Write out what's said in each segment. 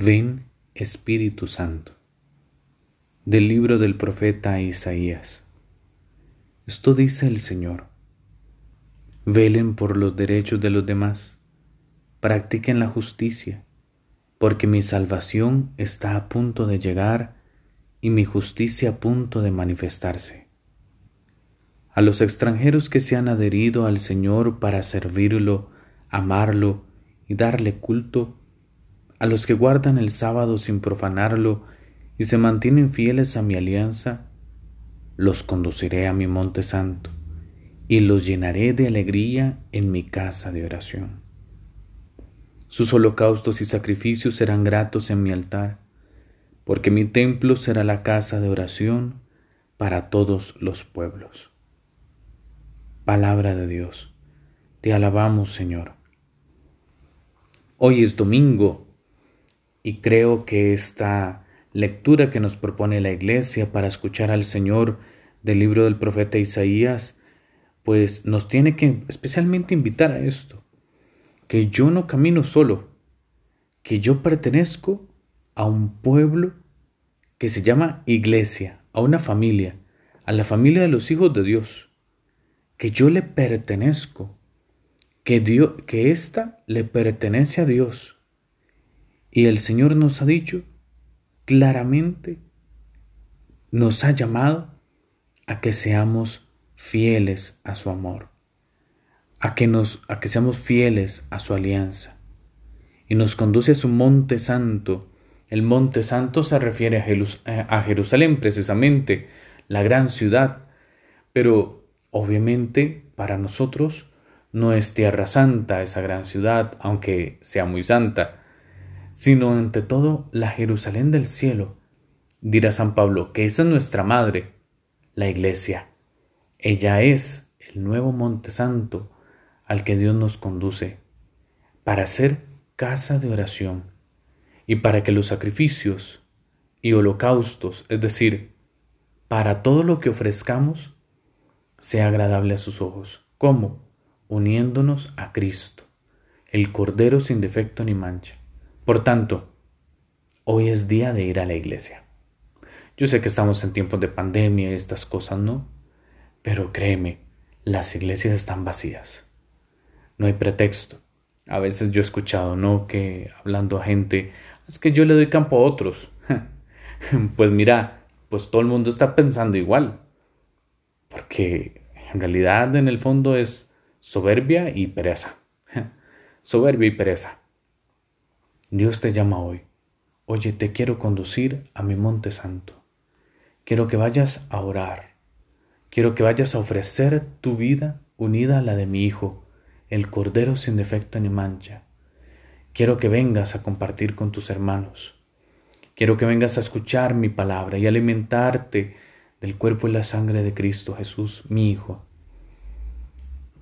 Ven Espíritu Santo. Del libro del profeta Isaías. Esto dice el Señor. Velen por los derechos de los demás, practiquen la justicia, porque mi salvación está a punto de llegar y mi justicia a punto de manifestarse. A los extranjeros que se han adherido al Señor para servirlo, amarlo y darle culto, a los que guardan el sábado sin profanarlo y se mantienen fieles a mi alianza, los conduciré a mi monte santo y los llenaré de alegría en mi casa de oración. Sus holocaustos y sacrificios serán gratos en mi altar, porque mi templo será la casa de oración para todos los pueblos. Palabra de Dios, te alabamos Señor. Hoy es domingo y creo que esta lectura que nos propone la Iglesia para escuchar al Señor del libro del profeta Isaías, pues nos tiene que especialmente invitar a esto, que yo no camino solo, que yo pertenezco a un pueblo que se llama Iglesia, a una familia, a la familia de los hijos de Dios, que yo le pertenezco, que Dios, que ésta le pertenece a Dios y el Señor nos ha dicho claramente, nos ha llamado a que seamos fieles a su amor, a que, nos, a que seamos fieles a su alianza. Y nos conduce a su monte santo. El monte santo se refiere a, a Jerusalén precisamente, la gran ciudad. Pero obviamente para nosotros no es tierra santa esa gran ciudad, aunque sea muy santa sino ante todo la Jerusalén del cielo. Dirá San Pablo que esa es nuestra madre, la iglesia. Ella es el nuevo monte santo al que Dios nos conduce para ser casa de oración y para que los sacrificios y holocaustos, es decir, para todo lo que ofrezcamos, sea agradable a sus ojos. ¿Cómo? Uniéndonos a Cristo, el Cordero sin defecto ni mancha. Por tanto, hoy es día de ir a la iglesia. Yo sé que estamos en tiempos de pandemia y estas cosas, ¿no? Pero créeme, las iglesias están vacías. No hay pretexto. A veces yo he escuchado, ¿no? Que hablando a gente, es que yo le doy campo a otros. pues mira, pues todo el mundo está pensando igual. Porque en realidad en el fondo es soberbia y pereza. soberbia y pereza. Dios te llama hoy. Oye, te quiero conducir a mi monte santo. Quiero que vayas a orar. Quiero que vayas a ofrecer tu vida unida a la de mi Hijo, el Cordero sin defecto ni mancha. Quiero que vengas a compartir con tus hermanos. Quiero que vengas a escuchar mi palabra y alimentarte del cuerpo y la sangre de Cristo Jesús, mi Hijo.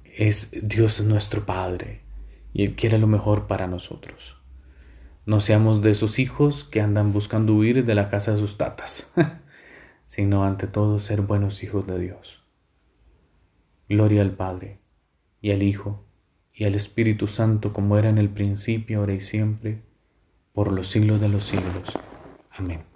Es Dios nuestro Padre y Él quiere lo mejor para nosotros. No seamos de esos hijos que andan buscando huir de la casa de sus tatas, sino ante todo ser buenos hijos de Dios. Gloria al Padre, y al Hijo, y al Espíritu Santo, como era en el principio, ahora y siempre, por los siglos de los siglos. Amén.